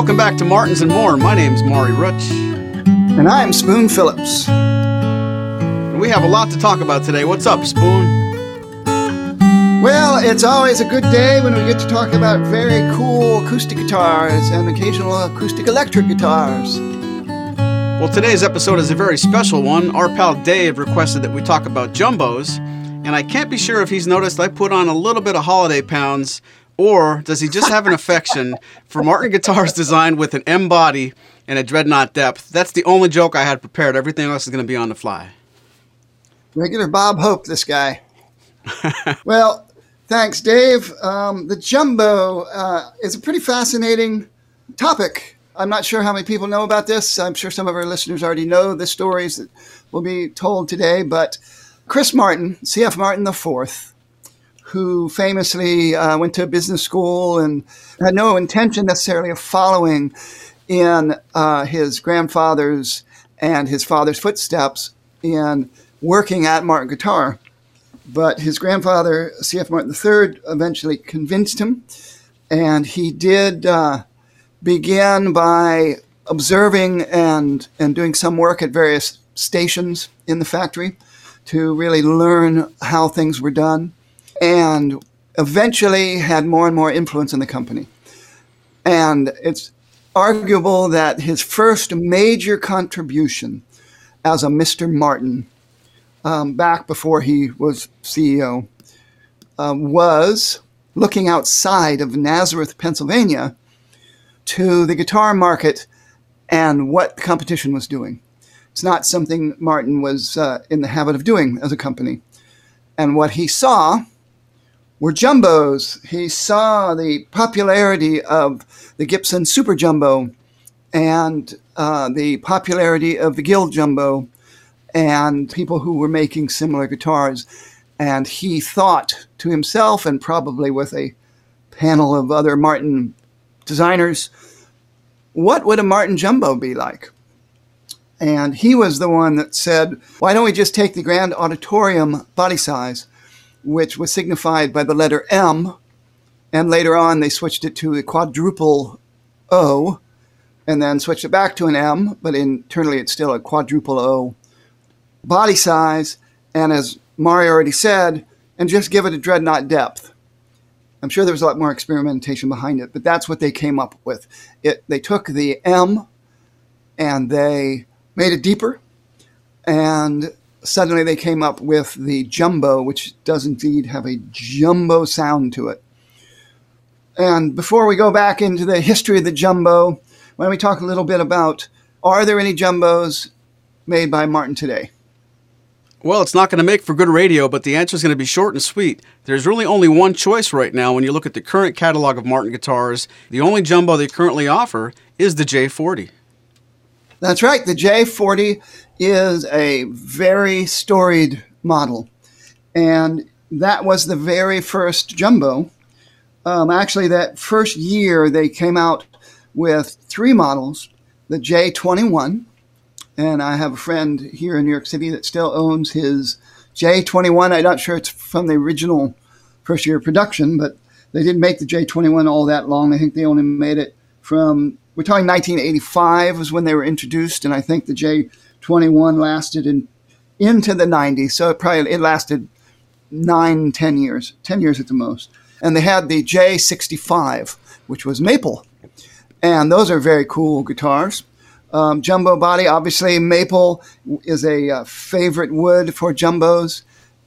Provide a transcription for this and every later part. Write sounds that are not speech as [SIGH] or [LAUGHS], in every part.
Welcome back to Martins and More. My name's Maury Rutch. And I'm Spoon Phillips. And We have a lot to talk about today. What's up, Spoon? Well, it's always a good day when we get to talk about very cool acoustic guitars and occasional acoustic electric guitars. Well, today's episode is a very special one. Our pal Dave requested that we talk about jumbos, and I can't be sure if he's noticed I put on a little bit of holiday pounds, or does he just have an affection for Martin guitars designed with an M body and a dreadnought depth? That's the only joke I had prepared. Everything else is going to be on the fly. Regular Bob Hope, this guy. well, Thanks, Dave. Um, the jumbo uh, is a pretty fascinating topic. I'm not sure how many people know about this. I'm sure some of our listeners already know the stories that will be told today. But Chris Martin, C.F. Martin IV, who famously uh, went to business school and had no intention necessarily of following in uh, his grandfather's and his father's footsteps in working at Martin Guitar. But his grandfather, C.F. Martin III, eventually convinced him, and he did uh, begin by observing and, and doing some work at various stations in the factory to really learn how things were done, and eventually had more and more influence in the company. And it's arguable that his first major contribution as a Mr. Martin um, back before he was CEO, uh, was looking outside of Nazareth, Pennsylvania, to the guitar market and what the competition was doing. It's not something Martin was uh, in the habit of doing as a company. And what he saw were jumbos. He saw the popularity of the Gibson Super Jumbo and uh, the popularity of the Guild Jumbo and people who were making similar guitars. And he thought to himself, and probably with a panel of other Martin designers, what would a Martin Jumbo be like? And he was the one that said, why don't we just take the Grand Auditorium body size, which was signified by the letter M, and later on they switched it to a quadruple O, and then switched it back to an M, but internally it's still a quadruple O body size, and as Maury already said, and just give it a dreadnought depth. I'm sure there was a lot more experimentation behind it, but that's what they came up with. It they took the M and they made it deeper, and suddenly they came up with the jumbo, which does indeed have a jumbo sound to it. And before we go back into the history of the jumbo, why don't we talk a little bit about are there any jumbos made by Martin today? Well, it's not going to make for good radio, but the answer is going to be short and sweet. There's really only one choice right now when you look at the current catalog of Martin guitars. The only jumbo they currently offer is the J40. That's right. The J40 is a very storied model. And that was the very first jumbo. Um, actually, that first year, they came out with three models the J21, and I have a friend here in New York City that still owns his J21. I'm not sure it's from the original first year production, but they didn't make the J21 all that long. I think they only made it from, we're talking 1985 was when they were introduced, and I think the J21 lasted in, into the 90s. So it probably, it lasted nine, 10 years, 10 years at the most. And they had the J65, which was maple. And those are very cool guitars. Um, jumbo body, obviously, maple is a uh, favorite wood for jumbos.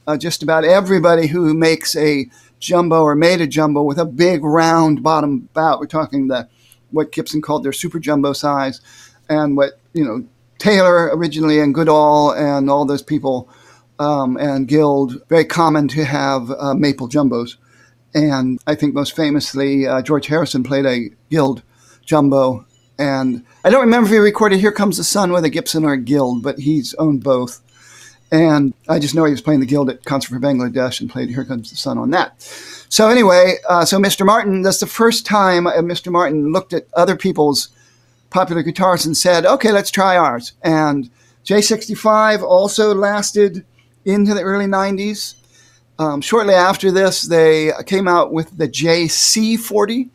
Uh, just about everybody who makes a jumbo or made a jumbo with a big round bottom bout, we're talking the what Gibson called their super jumbo size, and what you know Taylor originally and Goodall and all those people um, and Guild very common to have uh, maple jumbos. And I think most famously, uh, George Harrison played a Guild jumbo and I don't remember if he recorded Here Comes the Sun with a Gibson or a Guild, but he's owned both. And I just know he was playing the Guild at Concert for Bangladesh and played Here Comes the Sun on that. So, anyway, uh, so Mr. Martin, that's the first time uh, Mr. Martin looked at other people's popular guitars and said, okay, let's try ours. And J65 also lasted into the early 90s. Um, shortly after this, they came out with the JC40,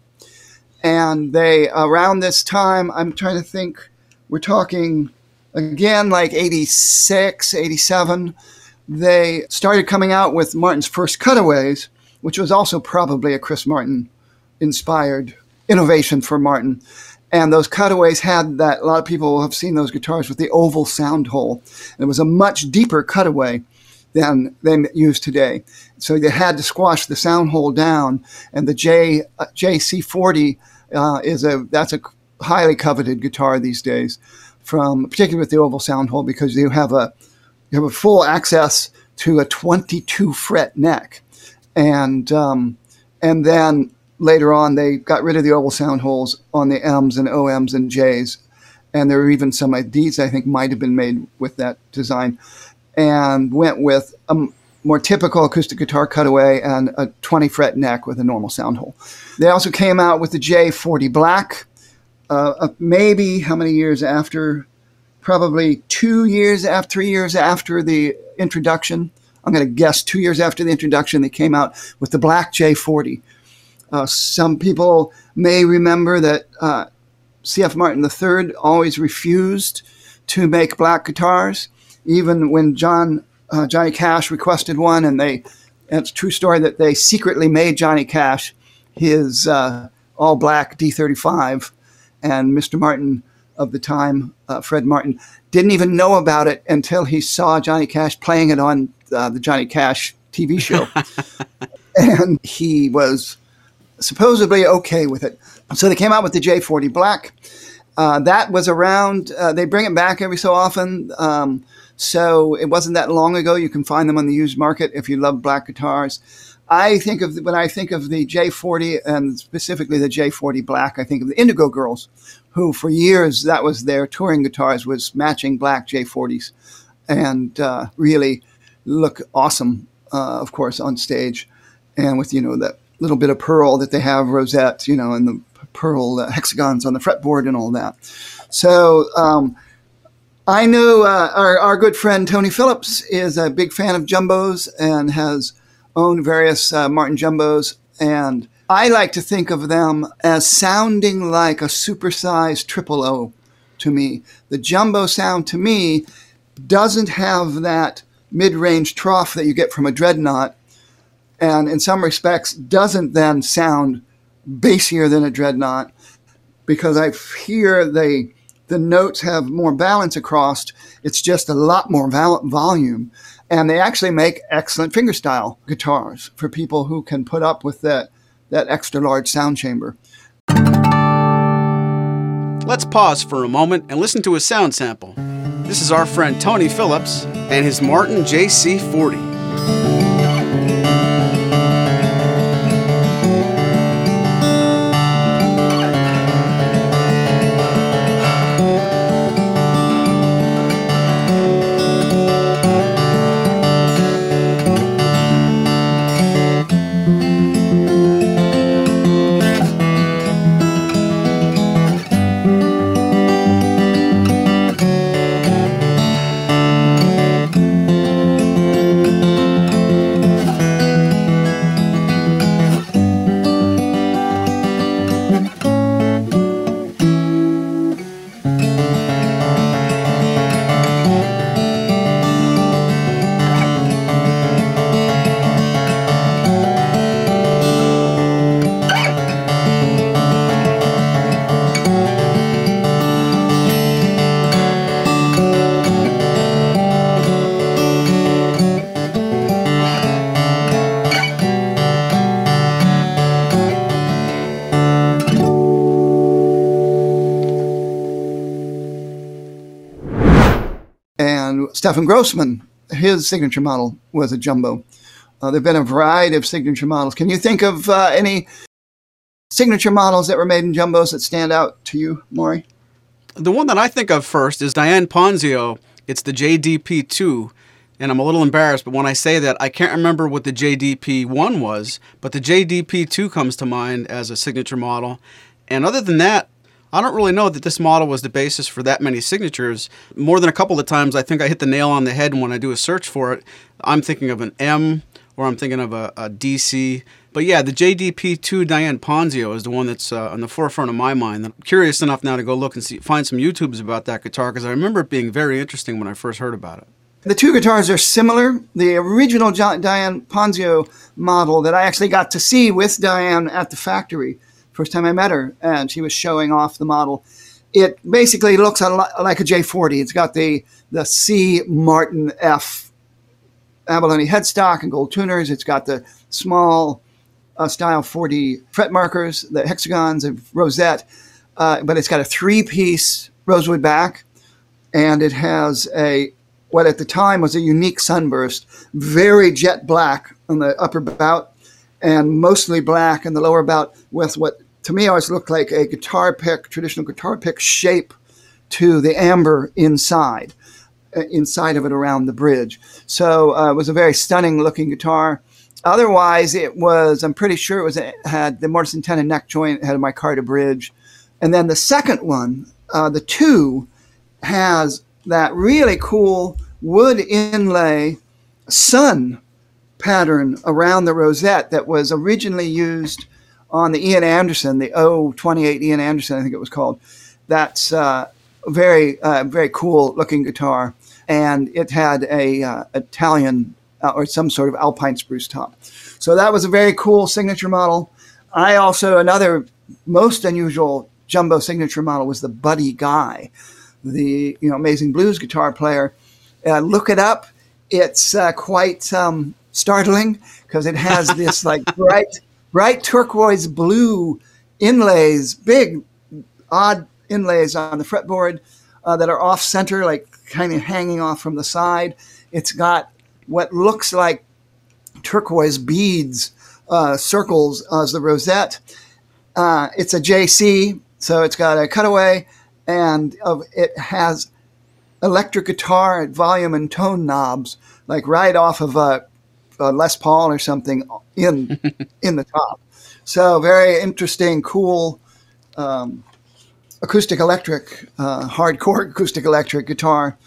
And they, around this time, I'm trying to think, we're talking again like 86, 87, they started coming out with Martin's first cutaways, which was also probably a Chris Martin inspired innovation for Martin. And those cutaways had that, a lot of people have seen those guitars with the oval sound hole. And it was a much deeper cutaway than they use today. So they had to squash the sound hole down. And the J, uh, JC40 uh, is a, that's a highly coveted guitar these days, from particularly with the oval sound hole, because you have a, you have a full access to a 22 fret neck. And, um, and then later on, they got rid of the oval sound holes on the M's and OMs and J's. And there were even some these I think might have been made with that design and went with a more typical acoustic guitar cutaway and a 20 fret neck with a normal sound hole. They also came out with the J40 Black, uh, maybe how many years after? Probably two years after, three years after the introduction. I'm going to guess two years after the introduction, they came out with the Black J40 uh, some people may remember that uh, C.F. Martin III always refused to make black guitars, even when John uh, Johnny Cash requested one, and they. It's a true story that they secretly made Johnny Cash his uh, all black D35, and Mr. Martin of the time, uh, Fred Martin, didn't even know about it until he saw Johnny Cash playing it on uh, the Johnny Cash TV show. [LAUGHS] and he was supposedly okay with it. So they came out with the J40 Black. Uh, that was around, uh, they bring it back every so often. Um, so it wasn't that long ago. You can find them on the used market if you love black guitars. I think of when I think of the J40 and specifically the J40 Black, I think of the Indigo Girls, who for years that was their touring guitars was matching black J40s, and uh, really look awesome, uh, of course, on stage, and with you know that little bit of pearl that they have rosettes, you know, and the pearl uh, hexagons on the fretboard and all that. So um, I know uh, our, our good friend Tony Phillips is a big fan of jumbos and has owned various uh, Martin jumbos. And I like to think of them as sounding like a supersized triple O to me. The jumbo sound to me doesn't have that mid range trough that you get from a dreadnought and in some respects doesn't then sound bassier than a dreadnought because I hear they the notes have more balance across. It's just a lot more volume, and they actually make excellent fingerstyle guitars for people who can put up with that that extra large sound chamber. Let's pause for a moment and listen to a sound sample. This is our friend Tony Phillips and his Martin JC40. Stefan Grossman, his signature model was a jumbo. Uh, there have been a variety of signature models. Can you think of uh, any signature models that were made in jumbos that stand out to you, Maury? The one that I think of first is Diane Ponzio. It's the JDP2. And I'm a little embarrassed, but when I say that, I can't remember what the JDP1 was, but the JDP2 comes to mind as a signature model. And other than that, I don't really know that this model was the basis for that many signatures. More than a couple of times, I think I hit the nail on the head and when I do a search for it. I'm thinking of an M or I'm thinking of a, a DC. But yeah, the JDP2 Diane Ponzio is the one that's uh, on the forefront of my mind. I'm curious enough now to go look and see, find some YouTubes about that guitar because I remember it being very interesting when I first heard about it. The two guitars are similar. The original Diane Ponzio model that I actually got to see with Diane at the factory, first time I met her, and she was showing off the model. It basically looks a lot like a J40. It's got the the C Martin F abalone headstock and gold tuners. It's got the small uh, style 40 fret markers, the hexagons and rosette, uh, but it's got a three piece rosewood back, and it has a what at the time was a unique sunburst, very jet black on the upper bout, and mostly black in the lower bout with what to me always looked like a guitar pick, traditional guitar pick shape to the amber inside, uh, inside of it around the bridge. So uh, it was a very stunning looking guitar. Otherwise, it was, I'm pretty sure it was it had the Mortise tenon neck joint, had a micarta bridge. And then the second one, uh, the two, has that really cool wood inlay sun pattern around the rosette that was originally used on the Ian Anderson, the O28 Ian Anderson, I think it was called. That's uh, very, uh, very cool looking guitar. And it had a uh, Italian uh, or some sort of alpine spruce top. So that was a very cool signature model. I also, another most unusual jumbo signature model was the Buddy Guy, the you know amazing blues guitar player. Uh, look it up. It's uh, quite um, startling because it has this like [LAUGHS] bright, bright turquoise blue inlays, big, odd inlays on the fretboard uh, that are off center, like kind of hanging off from the side. It's got what looks like turquoise beads, uh, circles as the rosette. Uh, it's a JC, so it's got a cutaway, and it has electric guitar at volume and tone knobs, like right off of a, a Les Paul or something in [LAUGHS] in the top. So very interesting, cool. Um, acoustic electric, uh, hardcore [LAUGHS] acoustic electric guitar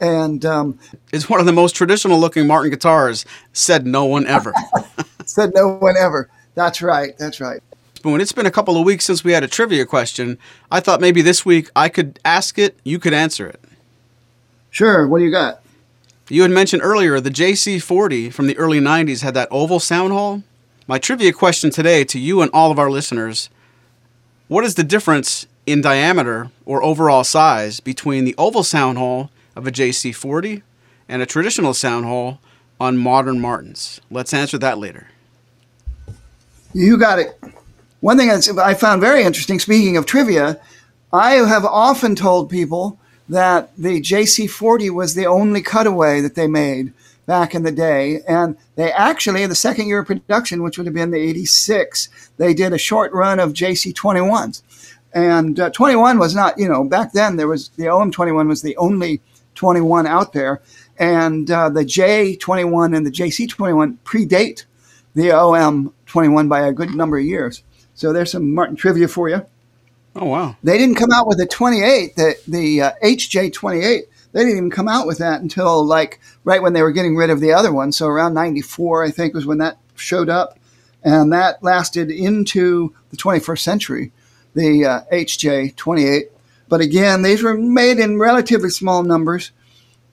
and um, it's one of the most traditional looking Martin guitars. Said no one ever. [LAUGHS] said no one ever. That's right. That's right. When it's been a couple of weeks since we had a trivia question, I thought maybe this week I could ask it, you could answer it. Sure. What do you got? You had mentioned earlier the JC40 from the early 90s had that oval sound hole. My trivia question today to you and all of our listeners what is the difference in diameter or overall size between the oval sound hole of a JC40 and a traditional sound hole on modern Martins? Let's answer that later. You got it. One thing I found very interesting, speaking of trivia, I have often told people that the JC40 was the only cutaway that they made back in the day. And they actually, in the second year of production, which would have been the 86, they did a short run of JC21s. And uh, 21 was not, you know, back then there was the OM21 was the only 21 out there. And uh, the J21 and the JC21 predate the OM21 by a good number of years. So there's some Martin trivia for you. Oh, wow. They didn't come out with the 28, the, the uh, HJ28. They didn't even come out with that until like right when they were getting rid of the other one. So around 94, I think, was when that showed up. And that lasted into the 21st century, the uh, HJ28. But again, these were made in relatively small numbers.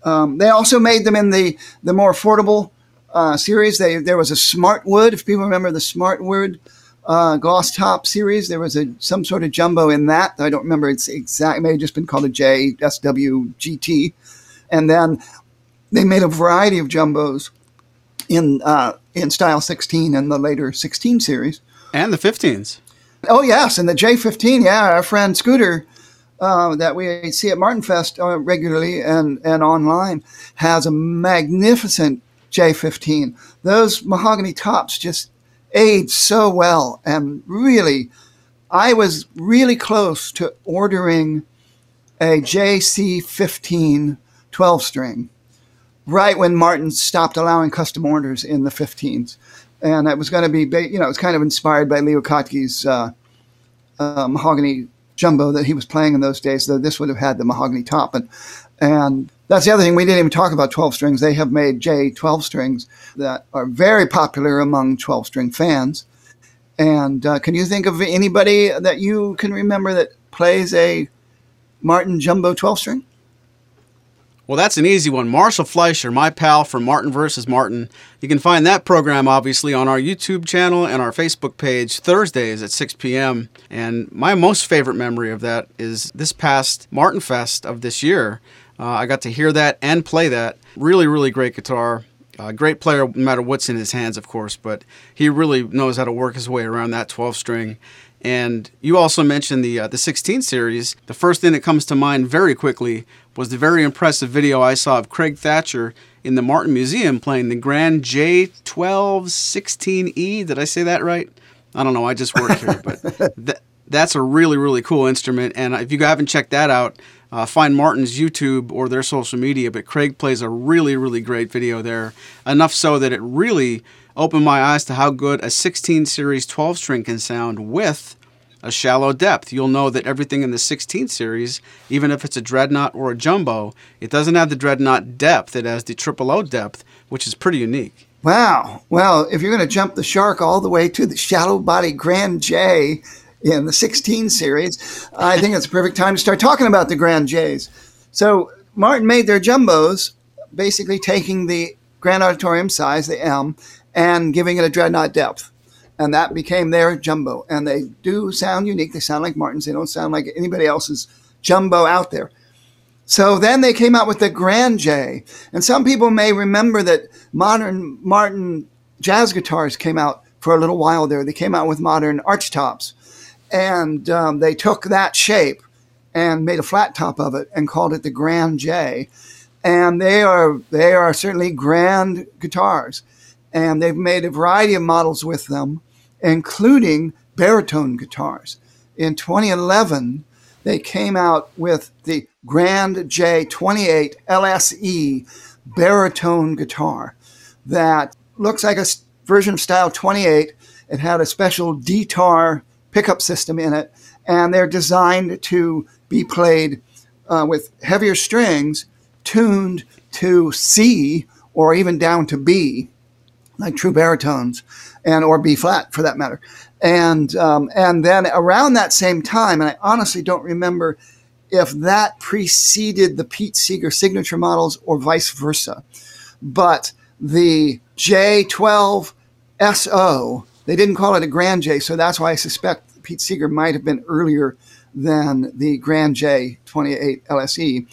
Um, they also made them in the, the more affordable uh, series. They, there was a Smartwood, if people remember the Smartwood uh, gloss top series. There was a some sort of jumbo in that. I don't remember its exact. It may have just been called a JSWGT. And then they made a variety of jumbos in uh, in style 16 and the later 16 series. And the 15s. Oh yes, and the J15. Yeah, our friend Scooter uh, that we see at Martin Fest uh, regularly and, and online has a magnificent J15. Those mahogany tops just age so well. And really, I was really close to ordering a JC15 12 string right when Martin stopped allowing custom orders in the 15s. And it was going to be, you know, it was kind of inspired by Leo Kottke's uh, uh, mahogany jumbo that he was playing in those days, though this would have had the mahogany top. And, and That's the other thing. We didn't even talk about 12 strings. They have made J 12 strings that are very popular among 12 string fans. And uh, can you think of anybody that you can remember that plays a Martin Jumbo 12 string? Well, that's an easy one. Marshall Fleischer, my pal from Martin versus Martin. You can find that program obviously on our YouTube channel and our Facebook page Thursdays at 6 p.m. And my most favorite memory of that is this past Martin Fest of this year. Uh, I got to hear that and play that. Really, really great guitar. Uh, great player, no matter what's in his hands, of course, but he really knows how to work his way around that 12 string. And you also mentioned the uh, the 16 series. The first thing that comes to mind very quickly was the very impressive video I saw of Craig Thatcher in the Martin Museum playing the Grand J12 16E. Did I say that right? I don't know. I just work here, but [LAUGHS] th- that's a really really cool instrument. And if you haven't checked that out, uh, find Martin's YouTube or their social media. But Craig plays a really really great video there. Enough so that it really opened my eyes to how good a 16 series 12 string can sound with a shallow depth. You'll know that everything in the 16 series, even if it's a dreadnought or a jumbo, it doesn't have the dreadnought depth. It has the triple O depth, which is pretty unique. Wow. Well, if you're going to jump the shark all the way to the shallow body Grand J in the 16 series, I think it's a perfect time to start talking about the Grand Js. So, Martin made their jumbos basically taking the Grand Auditorium size, the M, and giving it a dreadnought depth. And that became their jumbo. And they do sound unique. They sound like Martins. They don't sound like anybody else's jumbo out there. So then they came out with the Grand J. And some people may remember that modern Martin jazz guitars came out for a little while there. They came out with modern archtops. And um, they took that shape and made a flat top of it and called it the Grand J. And they are they are certainly grand guitars and they've made a variety of models with them, including baritone guitars. In 2011, they came out with the Grand J28 LSE baritone guitar that looks like a version of Style 28. It had a special D-tar pickup system in it, and they're designed to be played uh, with heavier strings tuned to C or even down to B like true baritones, and or B flat for that matter. And um, and then around that same time, and I honestly don't remember if that preceded the Pete Seeger signature models or vice versa, but the J12 SO, they didn't call it a Grand J, so that's why I suspect Pete Seeger might have been earlier than the Grand J 28 LSE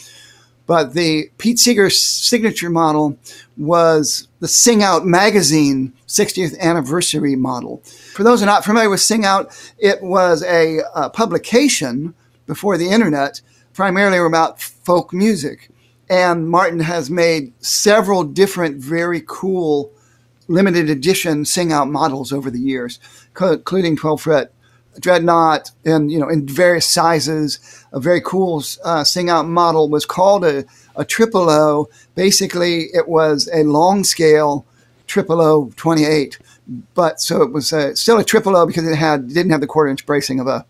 but the Pete Seeger signature model was the Sing Out magazine 60th anniversary model. For those who are not familiar with Sing Out, it was a, a publication before the internet, primarily about folk music. And Martin has made several different very cool limited edition Sing Out models over the years, including 12 fret dreadnought and you know in various sizes. A very cool uh, sing out model was called a, a triple o. Basically it was a long scale triple o 28 but so it was a, still a triple o because it had didn't have the quarter inch bracing of a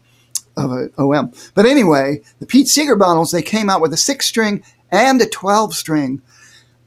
of a om but anyway the pete seeger models they came out with a six string and a 12 string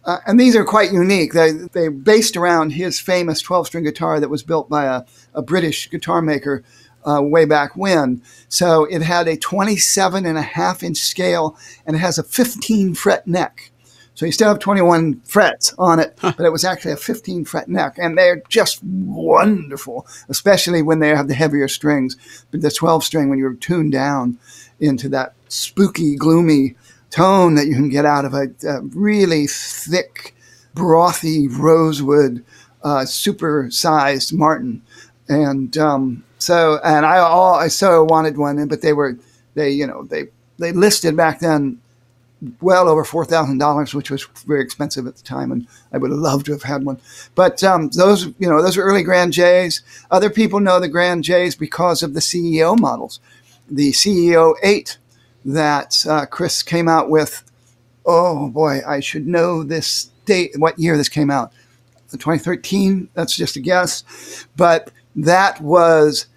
uh, and these are quite unique. They, they're based around his famous 12 string guitar that was built by a, a British guitar maker uh, way back when. So it had a 27 and a half inch scale and it has a 15 fret neck. So you still have 21 frets on it, but it was actually a 15 fret neck. And they're just wonderful, especially when they have the heavier strings. But the 12 string, when you're tuned down into that spooky, gloomy tone that you can get out of a, a really thick, brothy rosewood, uh, super sized Martin. And um, so, and I all I so wanted one, but they were they you know they they listed back then well over four thousand dollars, which was very expensive at the time, and I would have loved to have had one. But um, those, you know, those are early Grand J's. Other people know the Grand J's because of the CEO models, the CEO eight that uh, Chris came out with. Oh boy, I should know this date, what year this came out. 2013. That's just a guess, but that was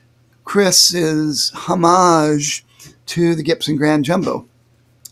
Chris's homage to the Gibson Grand Jumbo.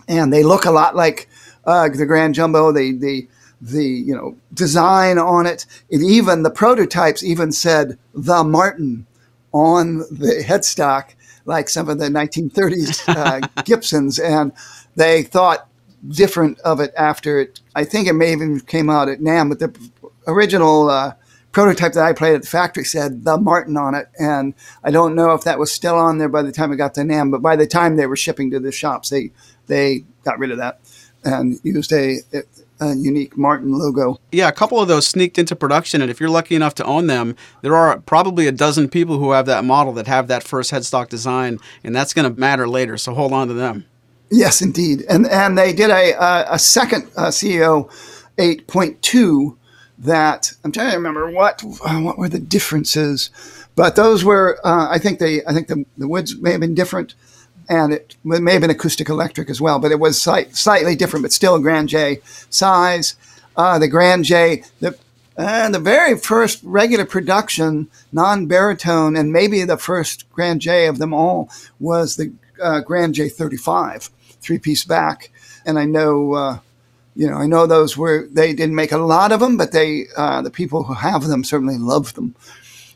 And they look a lot like uh, the Grand Jumbo, the the the you know design on it. It even the prototypes even said the Martin on the headstock, like some of the 1930s [LAUGHS] uh, Gibsons, and they thought different of it after it. I think it may even came out at NAMM, but the original uh, prototype that I played at the factory said the Martin on it, and I don't know if that was still on there by the time it got to NAMM. But by the time they were shipping to the shops, they they got rid of that and used a, a unique Martin logo. Yeah, a couple of those sneaked into production, and if you're lucky enough to own them, there are probably a dozen people who have that model that have that first headstock design, and that's going to matter later. So hold on to them. Yes, indeed, and and they did a a, a second uh, CEO eight point two that I'm trying to remember what uh, what were the differences, but those were uh, I think they I think the, the woods may have been different, and it may have been acoustic electric as well, but it was slight, slightly different, but still a Grand J size. Uh, the Grand J, the the very first regular production, non baritone, and maybe the first Grand J of them all was the uh, Grand J 35, three piece back. And I know, uh, you know, I know those were, they didn't make a lot of them, but they, uh, the people who have them certainly love them.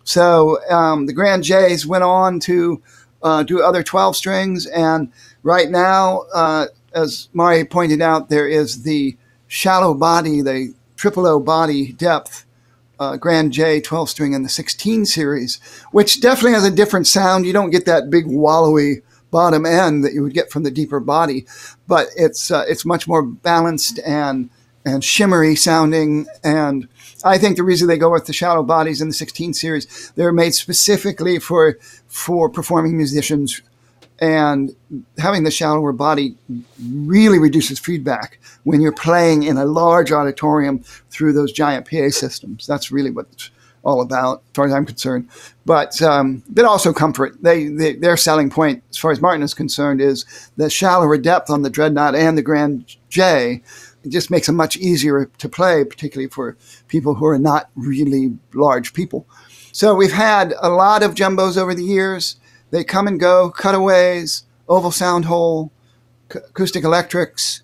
So um, the Grand J's went on to uh, do other 12 strings. And right now, uh, as Maury pointed out, there is the shallow body, the triple O body depth uh, Grand J 12 string in the 16 series, which definitely has a different sound. You don't get that big wallowy bottom end that you would get from the deeper body, but it's uh, it's much more balanced and and shimmery sounding. And I think the reason they go with the shallow bodies in the 16 series, they're made specifically for for performing musicians and having the shallower body really reduces feedback when you're playing in a large auditorium through those giant PA systems. That's really what it's all about, as far as I'm concerned. But um, but also comfort. They, they, their selling point, as far as Martin is concerned, is the shallower depth on the Dreadnought and the Grand J. It just makes them much easier to play, particularly for people who are not really large people. So we've had a lot of jumbos over the years. They come and go, cutaways, oval sound hole, acoustic electrics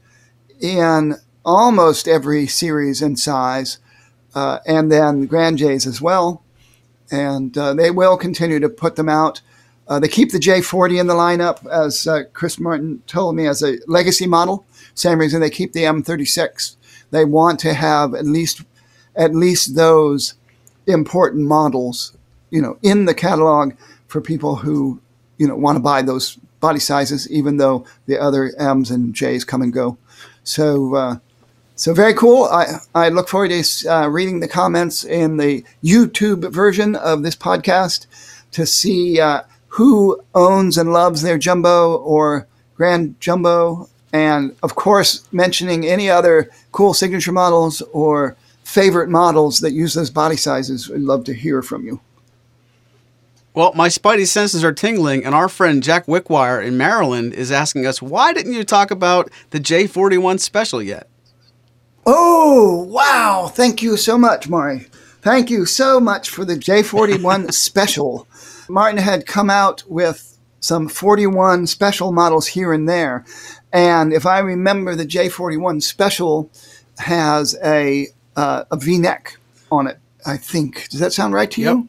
in almost every series and size, uh, and then Grand J's as well. And uh, they will continue to put them out. Uh, they keep the J40 in the lineup, as uh, Chris Martin told me, as a legacy model. Same reason they keep the M36. They want to have at least at least those important models, you know, in the catalog for people who you know want to buy those body sizes, even though the other M's and J's come and go. So uh, so very cool. I, I look forward to uh, reading the comments in the YouTube version of this podcast to see uh, who owns and loves their jumbo or grand jumbo, and of course mentioning any other cool signature models or favorite models that use those body sizes. We'd love to hear from you. Well, my spidey senses are tingling, and our friend Jack Wickwire in Maryland is asking us, why didn't you talk about the J41 special yet? Oh, wow. Thank you so much, Maury. Thank you so much for the J41 [LAUGHS] special. Martin had come out with some 41 special models here and there. And if I remember, the J41 special has a, uh, a v neck on it, I think. Does that sound right to Yep. you?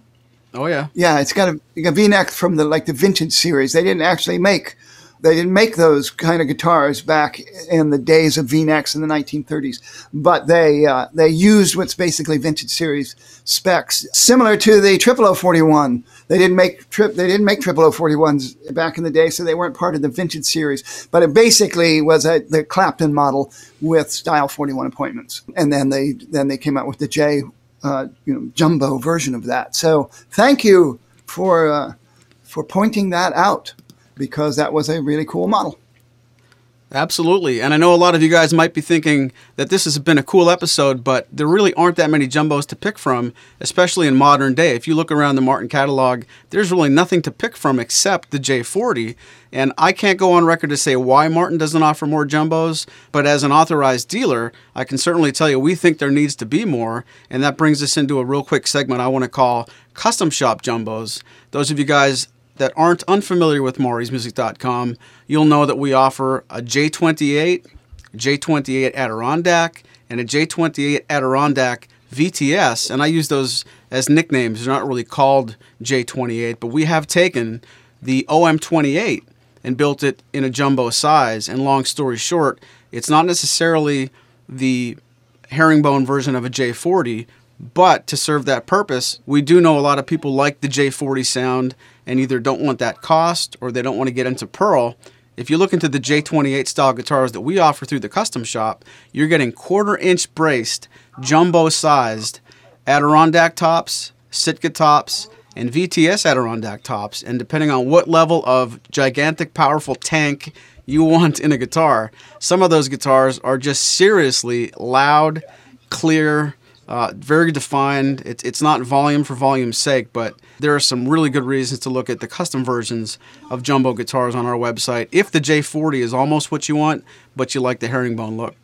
Oh, yeah. Yeah, it's got a, a V-neck from the like the vintage series. They didn't actually make they didn't make those kind of guitars back in the days of V-necks in the 1930s, but they uh, they used what's basically vintage series specs, similar to the Triple O 41. They didn't make trip they didn't make Triple O 41s back in the day, so they weren't part of the vintage series. But it basically was a, the Clapton model with style 41 appointments, and then they then they came out with the J uh, you know jumbo version of that. So thank you for uh, for pointing that out because that was a really cool model. Absolutely. And I know a lot of you guys might be thinking that this has been a cool episode, but there really aren't that many jumbos to pick from, especially in modern day. If you look around the Martin catalog, there's really nothing to pick from except the J40. And I can't go on record to say why Martin doesn't offer more jumbos, but as an authorized dealer, I can certainly tell you we think there needs to be more. And that brings us into a real quick segment I want to call Custom Shop Jumbos. Those of you guys that aren't unfamiliar with Maury'sMusic.com, you'll know that we offer a J28, J28 Adirondack, and a J28 Adirondack VTS, and I use those as nicknames. They're not really called J28, but we have taken the OM28 and built it in a jumbo size. And long story short, it's not necessarily the herringbone version of a J40, but to serve that purpose, we do know a lot of people like the J40 sound and either don't want that cost or they don't want to get into Pearl. If you look into the J28 style guitars that we offer through the custom shop, you're getting quarter inch braced, jumbo sized Adirondack tops, Sitka tops, and VTS Adirondack tops. And depending on what level of gigantic, powerful tank you want in a guitar, some of those guitars are just seriously loud, clear, uh, very defined. It's, it's not volume for volume's sake, but there are some really good reasons to look at the custom versions of jumbo guitars on our website. If the J40 is almost what you want, but you like the herringbone look.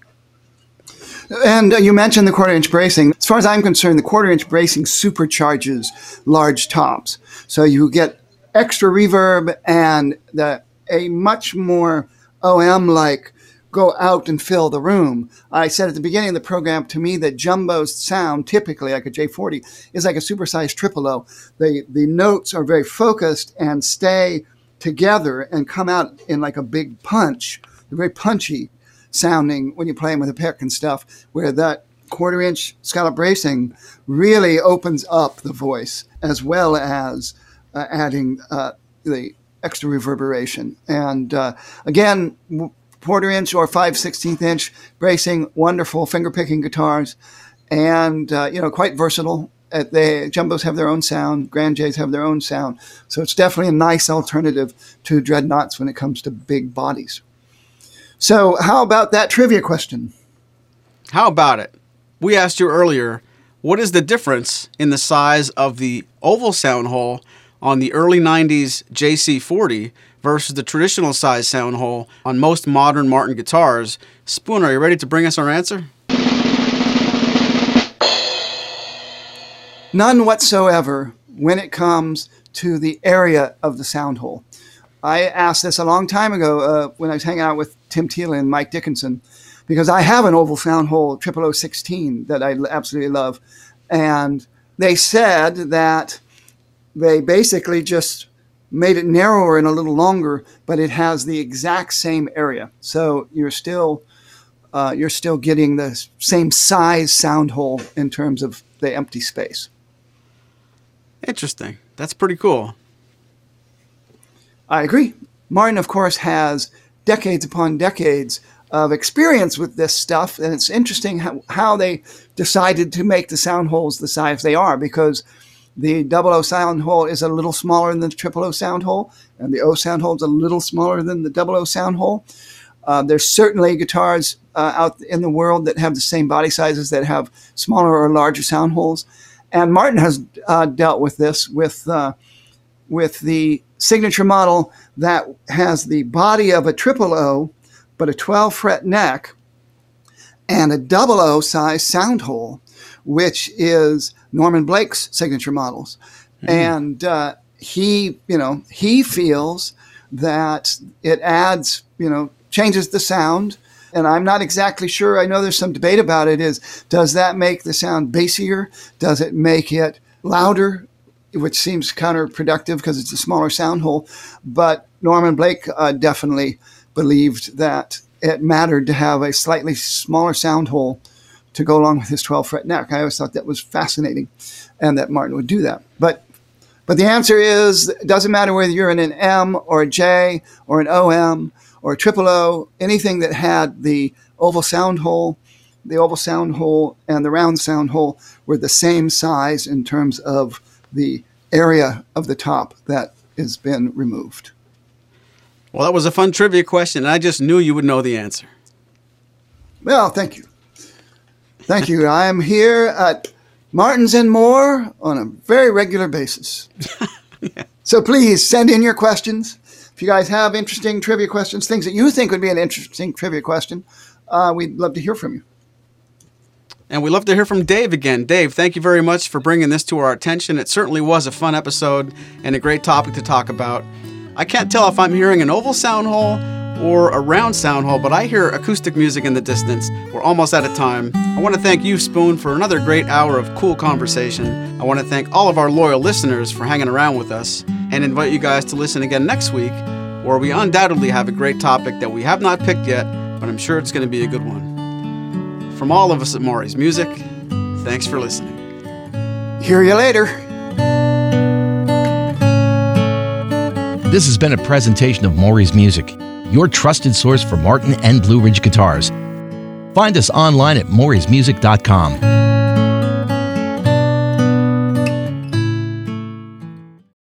And uh, you mentioned the quarter inch bracing. As far as I'm concerned, the quarter inch bracing supercharges large tops. So you get extra reverb and the, a much more OM like go out and fill the room. I said at the beginning of the program to me that jumbo's sound, typically like a J40, is like a supersized triple O. The, the notes are very focused and stay together and come out in like a big punch. They're very punchy sounding when you're playing with a pick and stuff, where that quarter inch scallop bracing really opens up the voice as well as uh, adding uh, the extra reverberation. And uh, again, quarter inch or 5 16th inch bracing, wonderful finger picking guitars, and uh, you know quite versatile. Uh, they jumbos have their own sound, Grand jays have their own sound, so it's definitely a nice alternative to dreadnoughts when it comes to big bodies. So, how about that trivia question? How about it? We asked you earlier, what is the difference in the size of the oval sound hole on the early 90s JC40 versus the traditional size sound hole on most modern Martin guitars. Spoon, are you ready to bring us our answer? None whatsoever when it comes to the area of the sound hole. I asked this a long time ago uh, when I was hanging out with Tim Teel and Mike Dickinson because I have an oval sound hole 0016 that I absolutely love. And they said that they basically just made it narrower and a little longer, but it has the exact same area. So you're still uh, you're still getting the same size sound hole in terms of the empty space. Interesting. That's pretty cool. I agree. Martin, of course, has decades upon decades of experience with this stuff, and it's interesting how, how they decided to make the sound holes the size they are because the double O sound hole is a little smaller than the triple O sound hole, and the O sound hole is a little smaller than the double O sound hole. Uh, there's certainly guitars uh, out in the world that have the same body sizes that have smaller or larger sound holes, and Martin has uh, dealt with this with uh, with the signature model that has the body of a triple O, but a 12 fret neck and a double O size sound hole, which is Norman Blake's signature models. Mm-hmm. And uh, he, you know, he feels that it adds, you know, changes the sound. And I'm not exactly sure. I know there's some debate about it. Is does that make the sound bassier? Does it make it louder? Which seems counterproductive because it's a smaller sound hole. But Norman Blake uh, definitely believed that it mattered to have a slightly smaller sound hole to go along with his 12 fret neck. I always thought that was fascinating and that Martin would do that. But but the answer is it doesn't matter whether you're in an M or a J or an OM or a triple O, anything that had the oval sound hole, the oval sound hole and the round sound hole were the same size in terms of the area of the top that has been removed. Well, that was a fun trivia question, and I just knew you would know the answer. Well, thank you. Thank you. I am here at Martins and More on a very regular basis. yeah. [LAUGHS] So please send in your questions. If you guys have interesting trivia questions, things that you think would be an interesting trivia question, uh, we'd love to hear from you. And we'd love to hear from Dave again. Dave, thank you very much for bringing this to our attention. It certainly was a fun episode and a great topic to talk about. I can't tell if I'm hearing an oval sound hole or around Sound Hole, but I hear acoustic music in the distance. We're almost out of time. I want to thank you, Spoon, for another great hour of cool conversation. I want to thank all of our loyal listeners for hanging around with us and invite you guys to listen again next week, where we undoubtedly have a great topic that we have not picked yet, but I'm sure it's going to be a good one. From all of us at Maury's Music, thanks for listening. Hear you later. This has been a presentation of Maury's Music, your trusted source for Martin and Blue Ridge guitars. Find us online at maurysmusic.com.